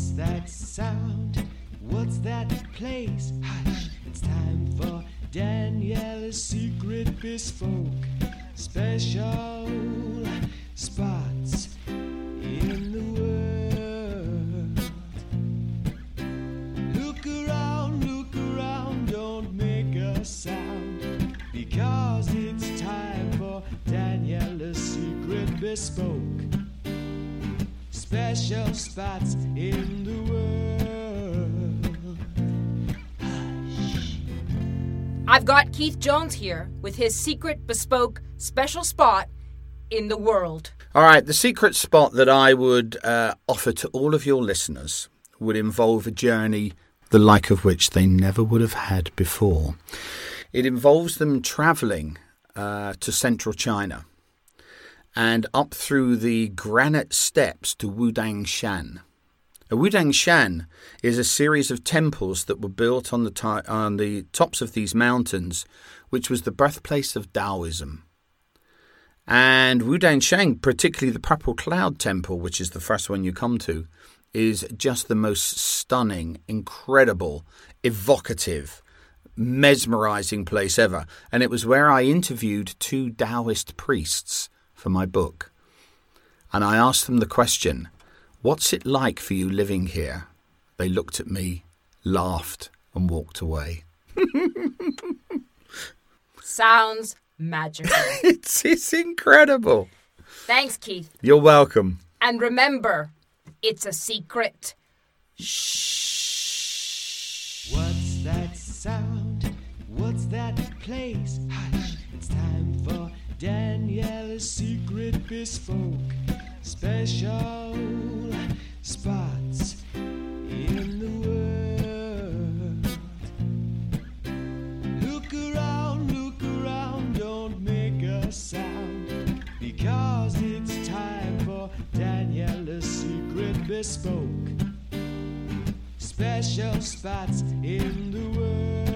What's that sound? What's that place? Hush, it's time for Daniela's secret bespoke special spots in the world. Look around, look around, don't make a sound because it's time for Daniela's secret bespoke special spots in the world. I've got Keith Jones here with his secret bespoke special spot in the world. All right, the secret spot that I would uh, offer to all of your listeners would involve a journey the like of which they never would have had before. It involves them travelling uh, to central China and up through the granite steps to Wudang Shan. Wudang Shan is a series of temples that were built on the, ti- on the tops of these mountains, which was the birthplace of Taoism. And Wudang Shan, particularly the Purple Cloud Temple, which is the first one you come to, is just the most stunning, incredible, evocative, mesmerizing place ever. And it was where I interviewed two Taoist priests for my book. And I asked them the question What's it like for you living here? They looked at me, laughed, and walked away. Sounds magical. it's, it's incredible. Thanks, Keith. You're welcome. And remember, it's a secret. Shh. What's that sound? What's that place? Hush, it's time for Secret bespoke special spots in the world. Look around, look around, don't make a sound because it's time for Daniela's secret bespoke special spots in the world.